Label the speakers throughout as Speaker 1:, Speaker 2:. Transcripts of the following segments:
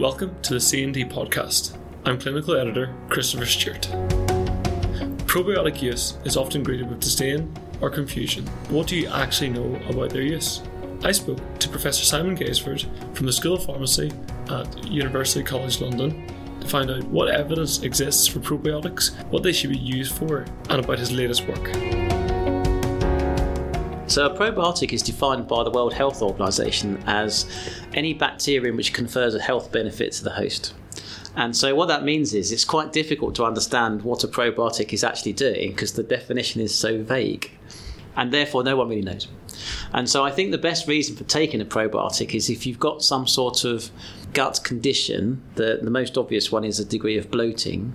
Speaker 1: Welcome to the C&D podcast. I'm clinical editor Christopher Stewart. Probiotic use is often greeted with disdain or confusion. What do you actually know about their use? I spoke to Professor Simon Gaisford from the School of Pharmacy at University College London to find out what evidence exists for probiotics, what they should be used for, and about his latest work.
Speaker 2: So, a probiotic is defined by the World Health Organization as any bacterium which confers a health benefit to the host. And so, what that means is it's quite difficult to understand what a probiotic is actually doing because the definition is so vague. And therefore, no one really knows. And so, I think the best reason for taking a probiotic is if you've got some sort of gut condition, the, the most obvious one is a degree of bloating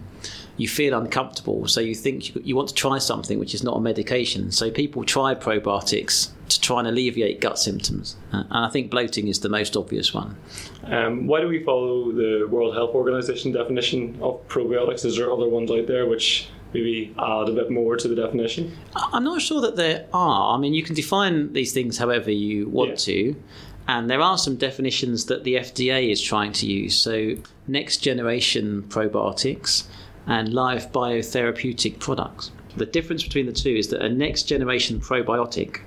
Speaker 2: you feel uncomfortable, so you think you, you want to try something which is not a medication. So people try probiotics to try and alleviate gut symptoms, uh, and I think bloating is the most obvious one.
Speaker 1: Um, why do we follow the World Health Organization definition of probiotics? Is there other ones out there which maybe add a bit more to the definition?
Speaker 2: I'm not sure that there are. I mean, you can define these things however you want yeah. to. And there are some definitions that the FDA is trying to use. So, next generation probiotics, and live biotherapeutic products. The difference between the two is that a next generation probiotic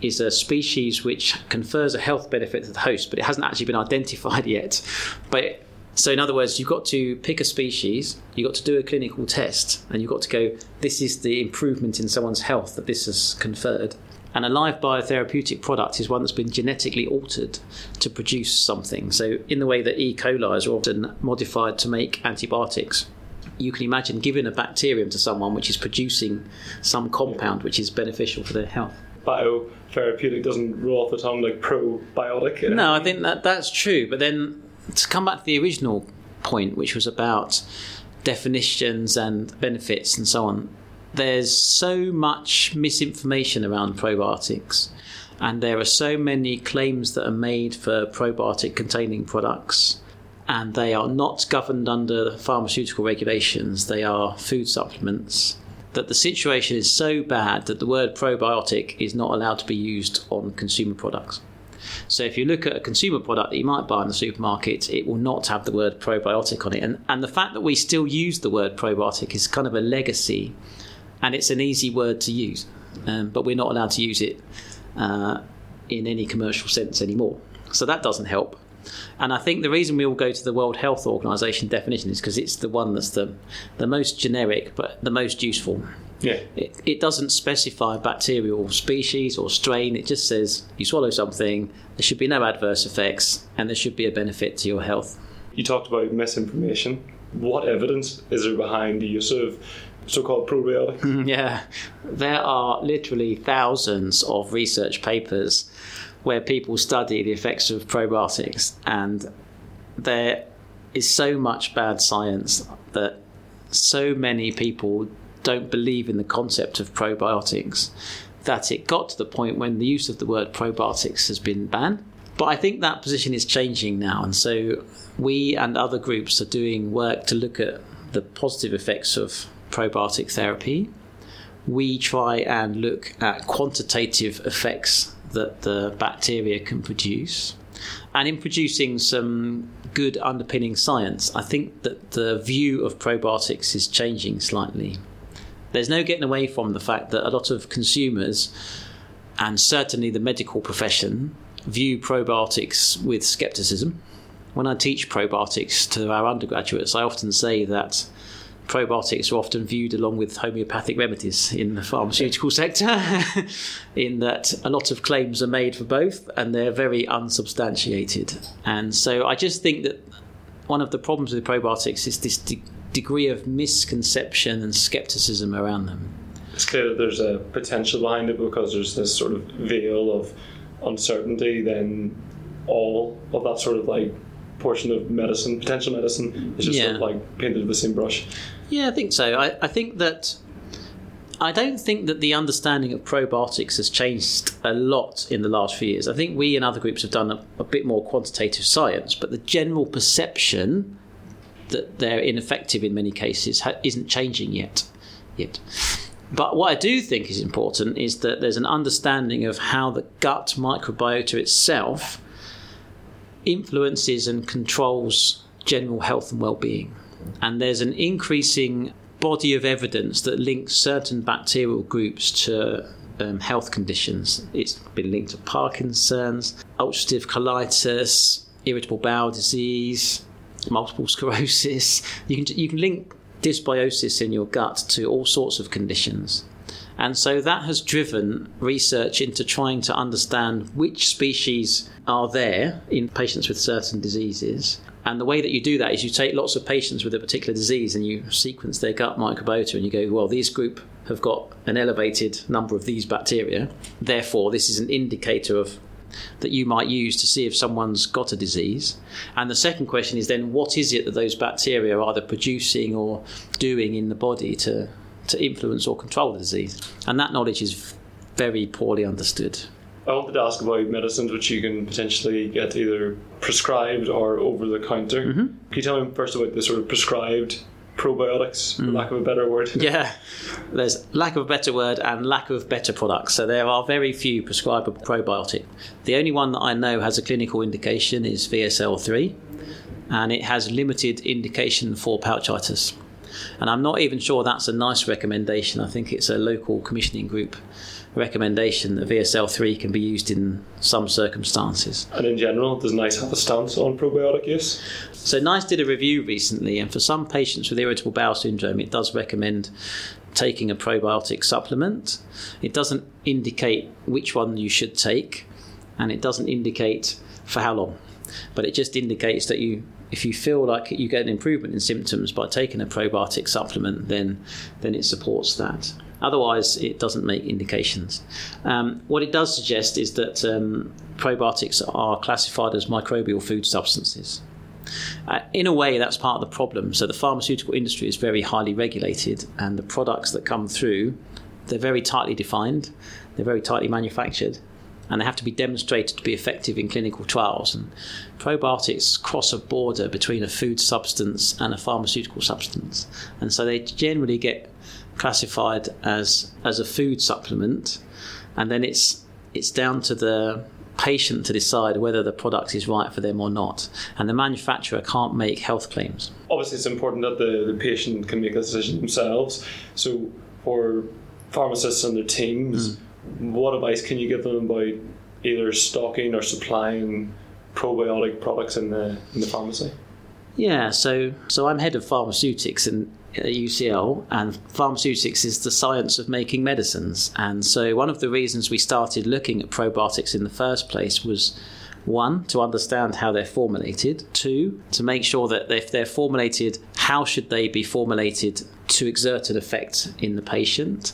Speaker 2: is a species which confers a health benefit to the host, but it hasn't actually been identified yet. But so, in other words, you've got to pick a species, you've got to do a clinical test, and you've got to go, this is the improvement in someone's health that this has conferred. And a live biotherapeutic product is one that's been genetically altered to produce something. So, in the way that E. coli is often modified to make antibiotics, you can imagine giving a bacterium to someone which is producing some compound which is beneficial for their health.
Speaker 1: Biotherapeutic doesn't roll off the tongue like probiotic.
Speaker 2: No, I think that that's true. But then to come back to the original point, which was about definitions and benefits and so on, there's so much misinformation around probiotics. And there are so many claims that are made for probiotic containing products and they are not governed under pharmaceutical regulations. They are food supplements. That the situation is so bad that the word probiotic is not allowed to be used on consumer products. So if you look at a consumer product that you might buy in the supermarket, it will not have the word probiotic on it. And, and the fact that we still use the word probiotic is kind of a legacy, and it's an easy word to use, um, but we're not allowed to use it uh, in any commercial sense anymore. So that doesn't help. And I think the reason we all go to the World Health Organization definition is because it's the one that's the, the most generic but the most useful.
Speaker 1: Yeah.
Speaker 2: It, it doesn't specify bacterial species or strain. It just says you swallow something, there should be no adverse effects, and there should be a benefit to your health.
Speaker 1: You talked about misinformation. What evidence is there behind the use of so-called probiotics?
Speaker 2: yeah, there are literally thousands of research papers where people study the effects of probiotics, and there is so much bad science that so many people don't believe in the concept of probiotics that it got to the point when the use of the word probiotics has been banned. But I think that position is changing now, and so we and other groups are doing work to look at the positive effects of probiotic therapy. We try and look at quantitative effects that the bacteria can produce. And in producing some good underpinning science, I think that the view of probiotics is changing slightly. There's no getting away from the fact that a lot of consumers, and certainly the medical profession, view probiotics with skepticism. When I teach probiotics to our undergraduates, I often say that probiotics are often viewed along with homeopathic remedies in the pharmaceutical sector, in that a lot of claims are made for both and they're very unsubstantiated. And so I just think that one of the problems with probiotics is this de- degree of misconception and skepticism around them.
Speaker 1: It's clear that there's a potential behind it because there's this sort of veil of uncertainty, then all of that sort of like portion of medicine, potential medicine, is just yeah. sort of like painted with the same brush.
Speaker 2: Yeah, I think so. I, I think that I don't think that the understanding of probiotics has changed a lot in the last few years. I think we and other groups have done a, a bit more quantitative science, but the general perception that they're ineffective in many cases ha- isn't changing yet. Yet. But what I do think is important is that there's an understanding of how the gut microbiota itself influences and controls general health and well-being. And there's an increasing body of evidence that links certain bacterial groups to um, health conditions. It's been linked to Parkinson's, ulcerative colitis, irritable bowel disease, multiple sclerosis. You can you can link dysbiosis in your gut to all sorts of conditions. And so that has driven research into trying to understand which species are there in patients with certain diseases. And the way that you do that is you take lots of patients with a particular disease and you sequence their gut microbiota and you go, well, these group have got an elevated number of these bacteria. Therefore, this is an indicator of that you might use to see if someone's got a disease. And the second question is then what is it that those bacteria are either producing or doing in the body to to influence or control the disease. And that knowledge is very poorly understood.
Speaker 1: I wanted to ask about medicines which you can potentially get either prescribed or over the counter. Mm-hmm. Can you tell me first about the sort of prescribed probiotics, for mm. lack of a better word?
Speaker 2: Yeah, there's lack of a better word and lack of better products. So there are very few prescribable probiotic. The only one that I know has a clinical indication is VSL3, and it has limited indication for pouchitis. And I'm not even sure that's a NICE recommendation. I think it's a local commissioning group recommendation that VSL3 can be used in some circumstances.
Speaker 1: And in general, does NICE have a stance on probiotic use?
Speaker 2: So, NICE did a review recently, and for some patients with irritable bowel syndrome, it does recommend taking a probiotic supplement. It doesn't indicate which one you should take, and it doesn't indicate for how long, but it just indicates that you if you feel like you get an improvement in symptoms by taking a probiotic supplement, then then it supports that. Otherwise, it doesn't make indications. Um, what it does suggest is that um, probiotics are classified as microbial food substances. Uh, in a way, that's part of the problem. So the pharmaceutical industry is very highly regulated, and the products that come through, they're very tightly defined, they're very tightly manufactured, and they have to be demonstrated to be effective in clinical trials. And probiotics cross a border between a food substance and a pharmaceutical substance, and so they generally get classified as as a food supplement, and then it's it's down to the patient to decide whether the product is right for them or not. And the manufacturer can't make health claims.
Speaker 1: Obviously, it's important that the, the patient can make a decision themselves. So, for pharmacists and their teams, mm what advice can you give them about either stocking or supplying probiotic products in the in the pharmacy?
Speaker 2: Yeah, so so I'm head of pharmaceutics in at UCL, and pharmaceutics is the science of making medicines. And so one of the reasons we started looking at probiotics in the first place was one to understand how they're formulated two to make sure that if they're formulated how should they be formulated to exert an effect in the patient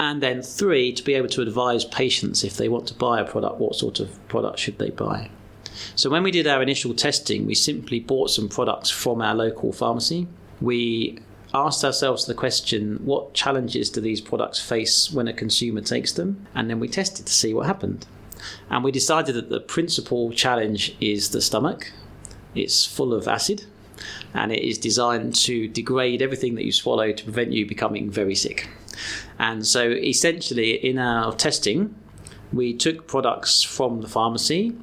Speaker 2: and then three, to be able to advise patients if they want to buy a product, what sort of product should they buy. So when we did our initial testing, we simply bought some products from our local pharmacy. We asked ourselves the question what challenges do these products face when a consumer takes them? And then we tested to see what happened. And we decided that the principal challenge is the stomach. It's full of acid and it is designed to degrade everything that you swallow to prevent you becoming very sick. And so essentially, in our testing, we took products from the pharmacy,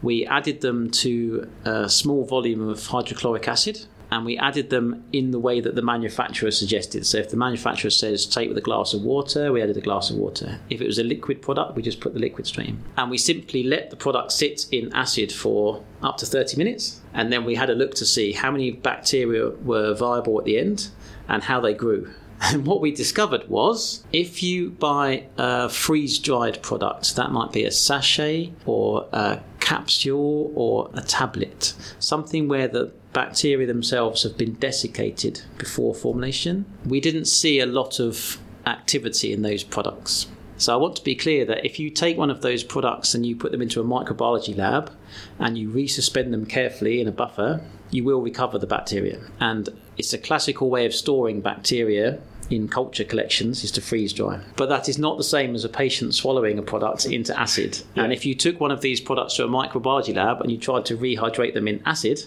Speaker 2: we added them to a small volume of hydrochloric acid, and we added them in the way that the manufacturer suggested. So if the manufacturer says take with a glass of water, we added a glass of water. If it was a liquid product, we just put the liquid stream. And we simply let the product sit in acid for up to 30 minutes. And then we had a look to see how many bacteria were viable at the end and how they grew. And what we discovered was if you buy uh, a freeze dried product, that might be a sachet or a capsule or a tablet, something where the bacteria themselves have been desiccated before formulation, we didn't see a lot of activity in those products. So I want to be clear that if you take one of those products and you put them into a microbiology lab and you resuspend them carefully in a buffer, you will recover the bacteria. And it's a classical way of storing bacteria in culture collections is to freeze dry. But that is not the same as a patient swallowing a product into acid. Yeah. And if you took one of these products to a microbiology lab and you tried to rehydrate them in acid,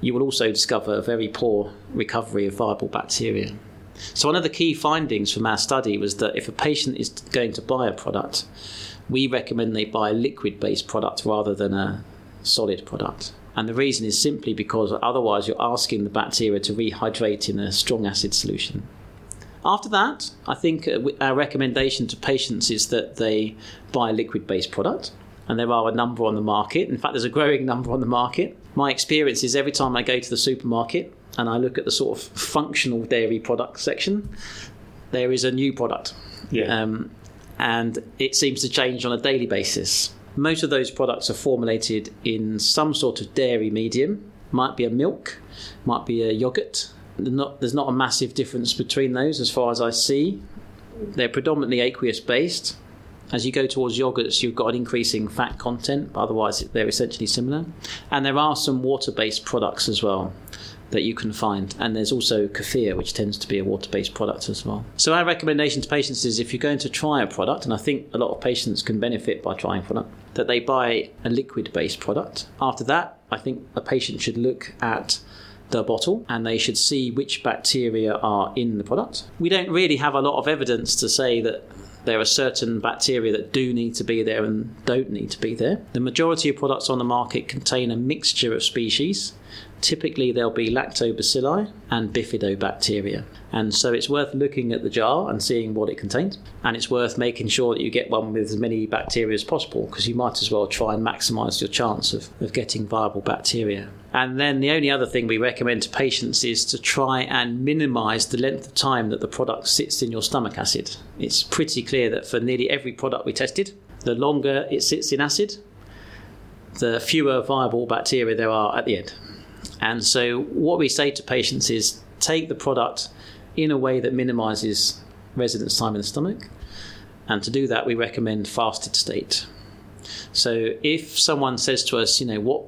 Speaker 2: you will also discover a very poor recovery of viable bacteria. So, one of the key findings from our study was that if a patient is going to buy a product, we recommend they buy a liquid based product rather than a solid product. And the reason is simply because otherwise you're asking the bacteria to rehydrate in a strong acid solution. After that, I think uh, our recommendation to patients is that they buy a liquid based product. And there are a number on the market. In fact, there's a growing number on the market. My experience is every time I go to the supermarket and I look at the sort of functional dairy product section, there is a new product.
Speaker 1: Yeah.
Speaker 2: Um, and it seems to change on a daily basis. Most of those products are formulated in some sort of dairy medium. Might be a milk, might be a yogurt. Not, there's not a massive difference between those as far as I see. They're predominantly aqueous based. As you go towards yogurts, you've got an increasing fat content, but otherwise they're essentially similar. And there are some water based products as well that you can find. And there's also kefir, which tends to be a water based product as well. So, our recommendation to patients is if you're going to try a product, and I think a lot of patients can benefit by trying product, that they buy a liquid based product. After that, I think a patient should look at the bottle and they should see which bacteria are in the product. We don't really have a lot of evidence to say that there are certain bacteria that do need to be there and don't need to be there. The majority of products on the market contain a mixture of species typically there'll be lactobacilli and bifidobacteria. And so it's worth looking at the jar and seeing what it contains. And it's worth making sure that you get one with as many bacteria as possible because you might as well try and maximize your chance of, of getting viable bacteria. And then the only other thing we recommend to patients is to try and minimize the length of time that the product sits in your stomach acid. It's pretty clear that for nearly every product we tested, the longer it sits in acid, the fewer viable bacteria there are at the end. And so, what we say to patients is take the product in a way that minimizes residence time in the stomach. And to do that, we recommend fasted state. So, if someone says to us, you know, what,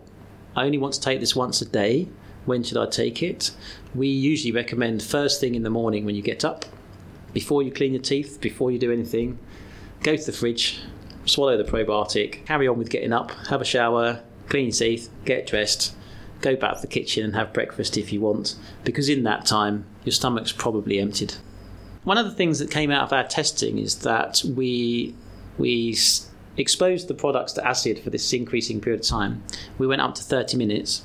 Speaker 2: I only want to take this once a day, when should I take it? We usually recommend first thing in the morning when you get up, before you clean your teeth, before you do anything, go to the fridge, swallow the probiotic, carry on with getting up, have a shower, clean your teeth, get dressed, go back to the kitchen and have breakfast if you want, because in that time your stomach's probably emptied. One of the things that came out of our testing is that we we exposed the products to acid for this increasing period of time. We went up to 30 minutes.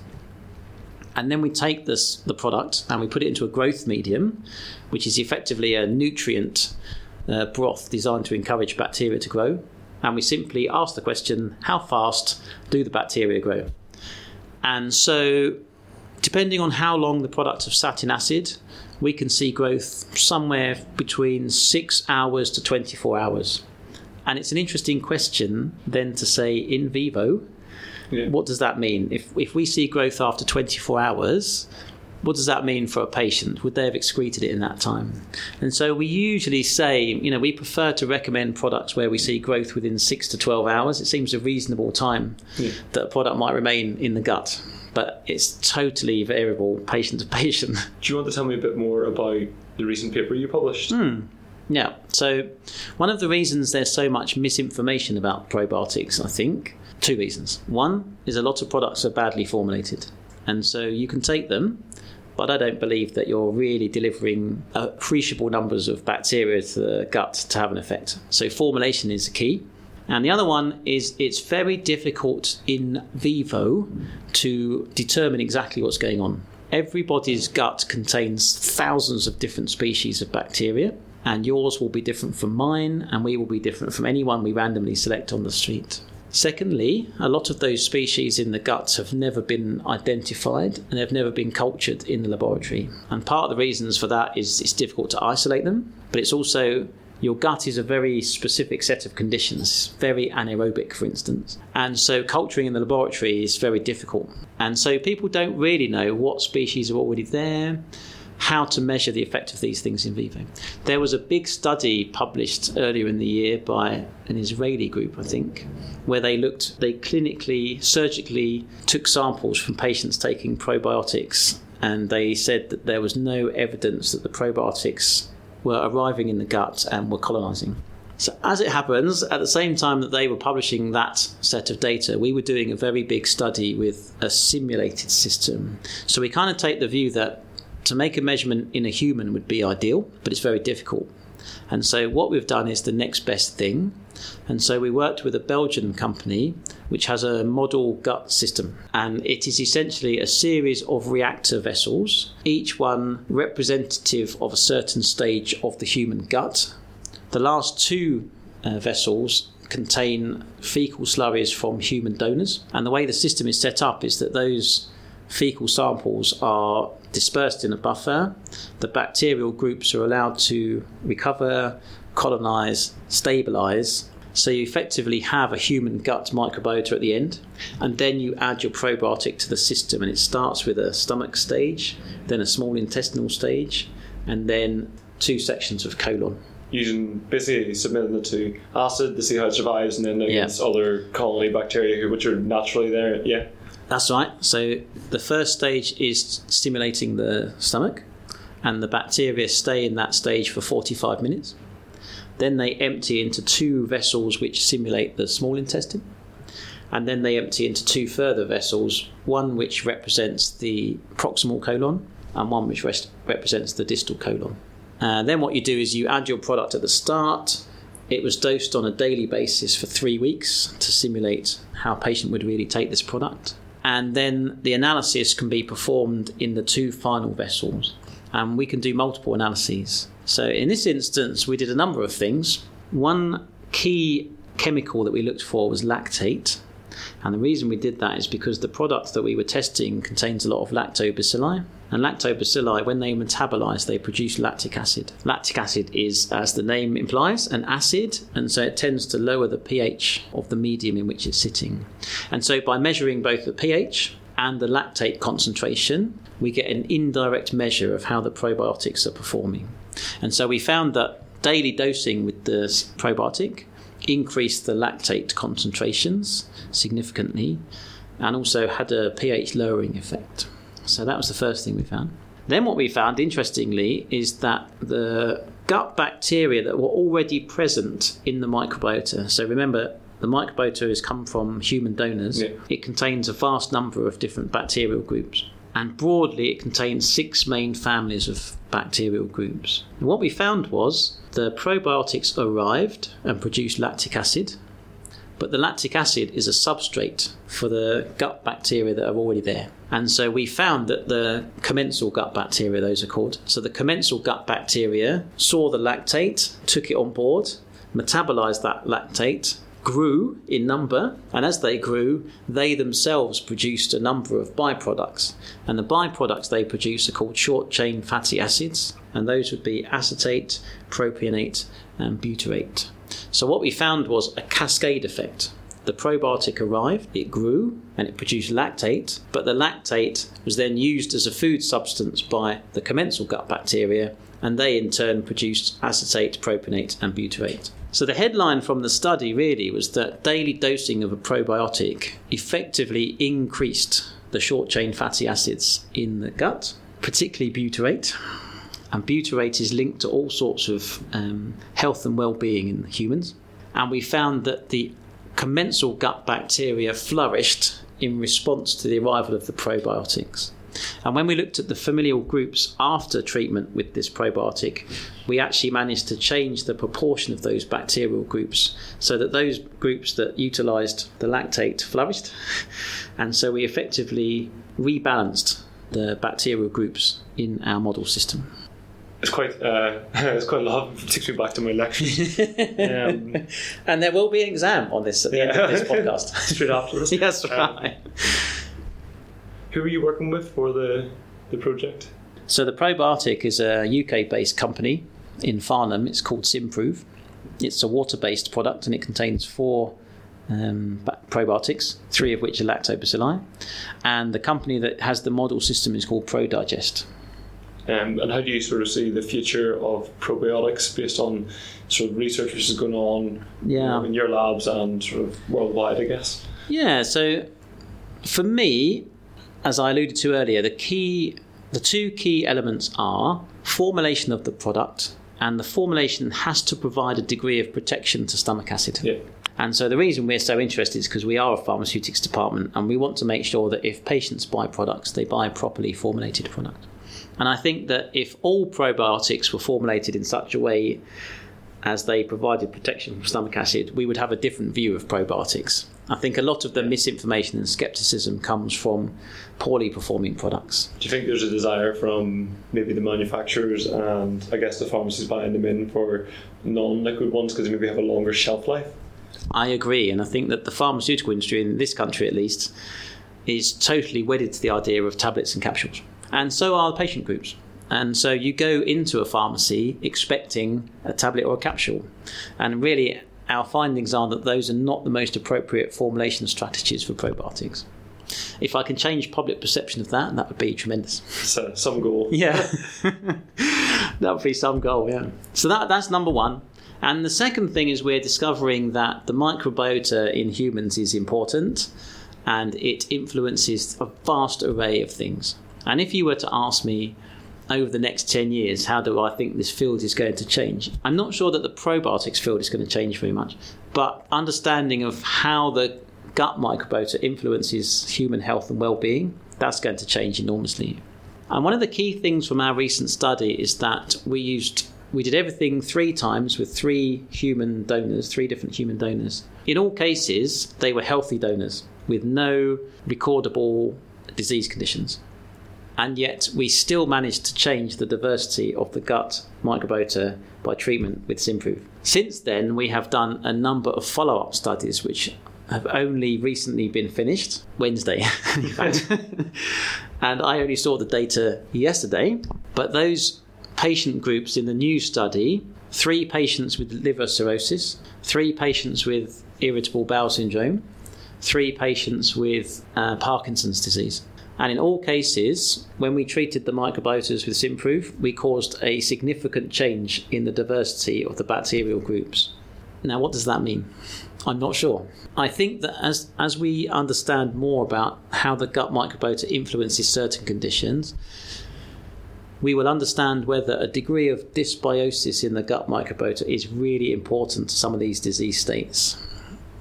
Speaker 2: And then we take this the product and we put it into a growth medium, which is effectively a nutrient uh, broth designed to encourage bacteria to grow. And we simply ask the question, how fast do the bacteria grow? And so, depending on how long the products have sat in acid, we can see growth somewhere between six hours to 24 hours. And it's an interesting question then to say in vivo, yeah. what does that mean? If, if we see growth after 24 hours, what does that mean for a patient? Would they have excreted it in that time? And so we usually say, you know, we prefer to recommend products where we see growth within six to 12 hours. It seems a reasonable time yeah. that a product might remain in the gut. But it's totally variable patient to patient.
Speaker 1: Do you want to tell me a bit more about the recent paper you published?
Speaker 2: Mm. Yeah. So, one of the reasons there's so much misinformation about probiotics, I think, two reasons. One is a lot of products are badly formulated. And so you can take them but I don't believe that you're really delivering appreciable numbers of bacteria to the gut to have an effect. So formulation is the key. And the other one is it's very difficult in vivo to determine exactly what's going on. Everybody's gut contains thousands of different species of bacteria, and yours will be different from mine, and we will be different from anyone we randomly select on the street. Secondly, a lot of those species in the guts have never been identified and they've never been cultured in the laboratory. And part of the reasons for that is it's difficult to isolate them, but it's also your gut is a very specific set of conditions, very anaerobic, for instance. And so culturing in the laboratory is very difficult. And so people don't really know what species are already there how to measure the effect of these things in vivo. There was a big study published earlier in the year by an Israeli group, I think, where they looked, they clinically, surgically took samples from patients taking probiotics, and they said that there was no evidence that the probiotics were arriving in the gut and were colonizing. So, as it happens, at the same time that they were publishing that set of data, we were doing a very big study with a simulated system. So, we kind of take the view that to make a measurement in a human would be ideal, but it's very difficult. And so what we've done is the next best thing. And so we worked with a Belgian company which has a model gut system. And it is essentially a series of reactor vessels, each one representative of a certain stage of the human gut. The last two uh, vessels contain fecal slurries from human donors. And the way the system is set up is that those fecal samples are dispersed in a buffer. The bacterial groups are allowed to recover, colonize, stabilize. So you effectively have a human gut microbiota at the end, and then you add your probiotic to the system, and it starts with a stomach stage, then a small intestinal stage, and then two sections of colon
Speaker 1: using basically submitting it to acid to see how it survives, and then against yeah. other colony bacteria which are naturally there. Yeah,
Speaker 2: that's right. So the first stage is stimulating the stomach, and the bacteria stay in that stage for 45 minutes. Then they empty into two vessels which simulate the small intestine, and then they empty into two further vessels, one which represents the proximal colon, and one which rest- represents the distal colon. Uh, then what you do is you add your product at the start. It was dosed on a daily basis for three weeks to simulate how patient would really take this product. And then the analysis can be performed in the two final vessels. And we can do multiple analyses. So in this instance, we did a number of things. One key chemical that we looked for was lactate. And the reason we did that is because the product that we were testing contains a lot of lactobacilli. And lactobacilli, when they metabolize, they produce lactic acid. Lactic acid is, as the name implies, an acid, and so it tends to lower the pH of the medium in which it's sitting. And so by measuring both the pH and the lactate concentration, we get an indirect measure of how the probiotics are performing. And so we found that daily dosing with the probiotic increased the lactate concentrations significantly and also had a pH lowering effect. So that was the first thing we found. Then what we found, interestingly, is that the gut bacteria that were already present in the microbiota. So remember, the microbiota has come from human donors. Yeah. It contains a vast number of different bacterial groups. And broadly, it contains six main families of bacterial groups. And what we found was the probiotics arrived and produced lactic acid, but the lactic acid is a substrate for the gut bacteria that are already there. And so we found that the commensal gut bacteria, those are called, so the commensal gut bacteria saw the lactate, took it on board, metabolized that lactate, grew in number, and as they grew, they themselves produced a number of byproducts. And the byproducts they produce are called short chain fatty acids, and those would be acetate, propionate, and butyrate. So what we found was a cascade effect. The probiotic arrived, it grew, and it produced lactate, but the lactate was then used as a food substance by the commensal gut bacteria, and they in turn produced acetate, propionate, and butyrate. So the headline from the study really was that daily dosing of a probiotic effectively increased the short chain fatty acids in the gut, particularly butyrate, and butyrate is linked to all sorts of um, health and well-being in humans. And we found that the commensal gut bacteria flourished in response to the arrival of the probiotics. And when we looked at the familial groups after treatment with this probiotic, we actually managed to change the proportion of those bacterial groups so that those groups that utilized the lactate flourished. And so we effectively rebalanced the bacterial groups in our model system
Speaker 1: it's quite uh, it's quite a lot. It takes me back to my lectures.
Speaker 2: Um, and there will be an exam on this at the yeah. end of this podcast.
Speaker 1: Straight after this.
Speaker 2: Yes, um, right.
Speaker 1: Who are you working with for the the project?
Speaker 2: So the Probiotic is a UK based company in Farnham. It's called Simprove. It's a water based product and it contains four um, probiotics, three of which are lactobacilli. And the company that has the model system is called ProDigest.
Speaker 1: Um, and how do you sort of see the future of probiotics based on sort of research which is going on yeah. in your labs and sort of worldwide, I guess?
Speaker 2: Yeah, so for me, as I alluded to earlier, the key, the two key elements are formulation of the product, and the formulation has to provide a degree of protection to stomach acid.
Speaker 1: Yeah.
Speaker 2: And so the reason we're so interested is because we are a pharmaceutics department and we want to make sure that if patients buy products, they buy a properly formulated products. And I think that if all probiotics were formulated in such a way as they provided protection from stomach acid, we would have a different view of probiotics. I think a lot of the misinformation and skepticism comes from poorly performing products.
Speaker 1: Do you think there's a desire from maybe the manufacturers and I guess the pharmacies buying them in for non liquid ones because they maybe have a longer shelf life?
Speaker 2: I agree, and I think that the pharmaceutical industry, in this country at least, is totally wedded to the idea of tablets and capsules. And so are the patient groups. And so you go into a pharmacy expecting a tablet or a capsule. And really, our findings are that those are not the most appropriate formulation strategies for probiotics. If I can change public perception of that, that would be tremendous.
Speaker 1: So some goal.
Speaker 2: Yeah, that would be some goal. Yeah. So that that's number one. And the second thing is we're discovering that the microbiota in humans is important, and it influences a vast array of things. And if you were to ask me over the next 10 years, how do I think this field is going to change? I'm not sure that the probiotics field is going to change very much, but understanding of how the gut microbiota influences human health and well-being, that's going to change enormously. And one of the key things from our recent study is that we used we did everything three times with three human donors, three different human donors. In all cases, they were healthy donors with no recordable disease conditions and yet we still managed to change the diversity of the gut microbiota by treatment with Simprove. Since then, we have done a number of follow up studies which have only recently been finished, Wednesday, in fact. and I only saw the data yesterday, but those patient groups in the new study three patients with liver cirrhosis, three patients with irritable bowel syndrome, three patients with uh, Parkinson's disease. And in all cases, when we treated the microbiotas with Simprove, we caused a significant change in the diversity of the bacterial groups. Now, what does that mean? I'm not sure. I think that as, as we understand more about how the gut microbiota influences certain conditions, we will understand whether a degree of dysbiosis in the gut microbiota is really important to some of these disease states.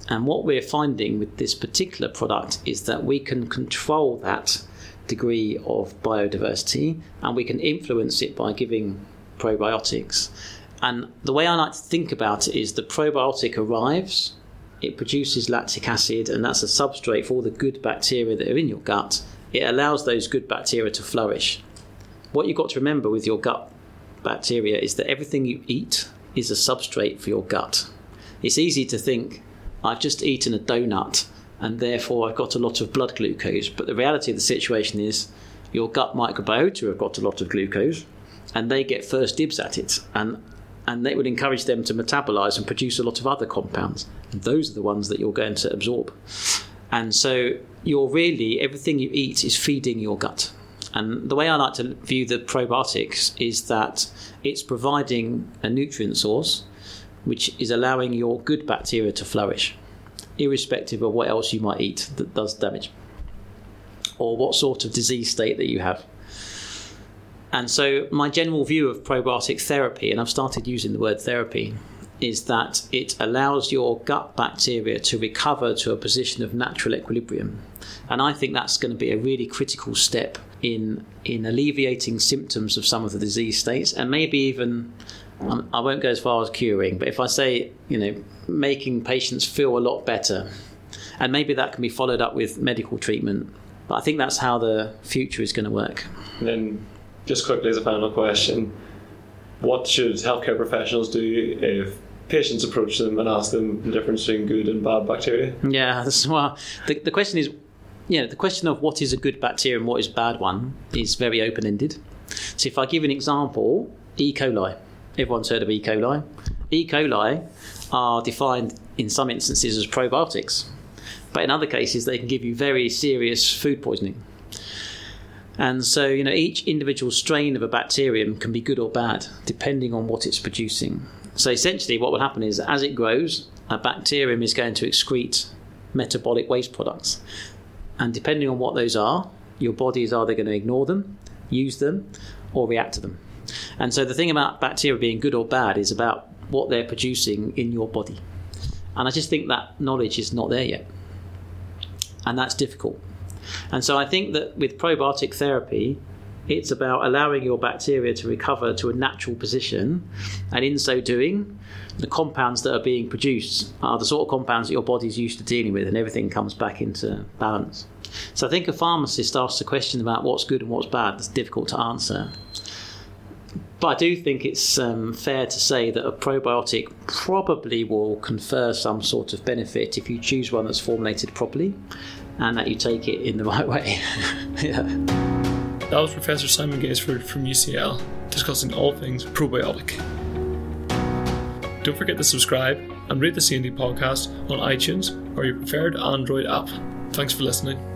Speaker 2: And what we're finding with this particular product is that we can control that degree of biodiversity and we can influence it by giving probiotics. And the way I like to think about it is the probiotic arrives, it produces lactic acid, and that's a substrate for all the good bacteria that are in your gut. It allows those good bacteria to flourish. What you've got to remember with your gut bacteria is that everything you eat is a substrate for your gut. It's easy to think, I've just eaten a donut and therefore I've got a lot of blood glucose. But the reality of the situation is your gut microbiota have got a lot of glucose and they get first dibs at it. And and that would encourage them to metabolize and produce a lot of other compounds. And those are the ones that you're going to absorb. And so you're really everything you eat is feeding your gut. And the way I like to view the probiotics is that it's providing a nutrient source which is allowing your good bacteria to flourish, irrespective of what else you might eat that does damage, or what sort of disease state that you have. And so, my general view of probiotic therapy, and I've started using the word therapy, is that it allows your gut bacteria to recover to a position of natural equilibrium. And I think that's going to be a really critical step in in alleviating symptoms of some of the disease states and maybe even um, I won't go as far as curing, but if I say, you know, making patients feel a lot better, and maybe that can be followed up with medical treatment. But I think that's how the future is going to work.
Speaker 1: And then, just quickly as a final question, what should healthcare professionals do if patients approach them and ask them the difference between good and bad bacteria?
Speaker 2: Yeah, well, the, the question is, you know, the question of what is a good bacteria and what is a bad one is very open ended. So if I give an example, E. coli. Everyone's heard of E. coli. E. coli are defined in some instances as probiotics, but in other cases they can give you very serious food poisoning. And so, you know, each individual strain of a bacterium can be good or bad depending on what it's producing. So, essentially, what will happen is as it grows, a bacterium is going to excrete metabolic waste products. And depending on what those are, your body is either going to ignore them, use them, or react to them. And so the thing about bacteria being good or bad is about what they're producing in your body. And I just think that knowledge is not there yet. And that's difficult. And so I think that with probiotic therapy, It's about allowing your bacteria to recover to a natural position, and in so doing, the compounds that are being produced are the sort of compounds that your body's used to dealing with, and everything comes back into balance. So I think a pharmacist asks a question about what's good and what's bad that's difficult to answer. But I do think it's um, fair to say that a probiotic probably will confer some sort of benefit if you choose one that's formulated properly and that you take it in the right way. yeah.
Speaker 1: That was Professor Simon Gaisford from UCL discussing all things probiotic. Don't forget to subscribe and rate the C&D podcast on iTunes or your preferred Android app. Thanks for listening.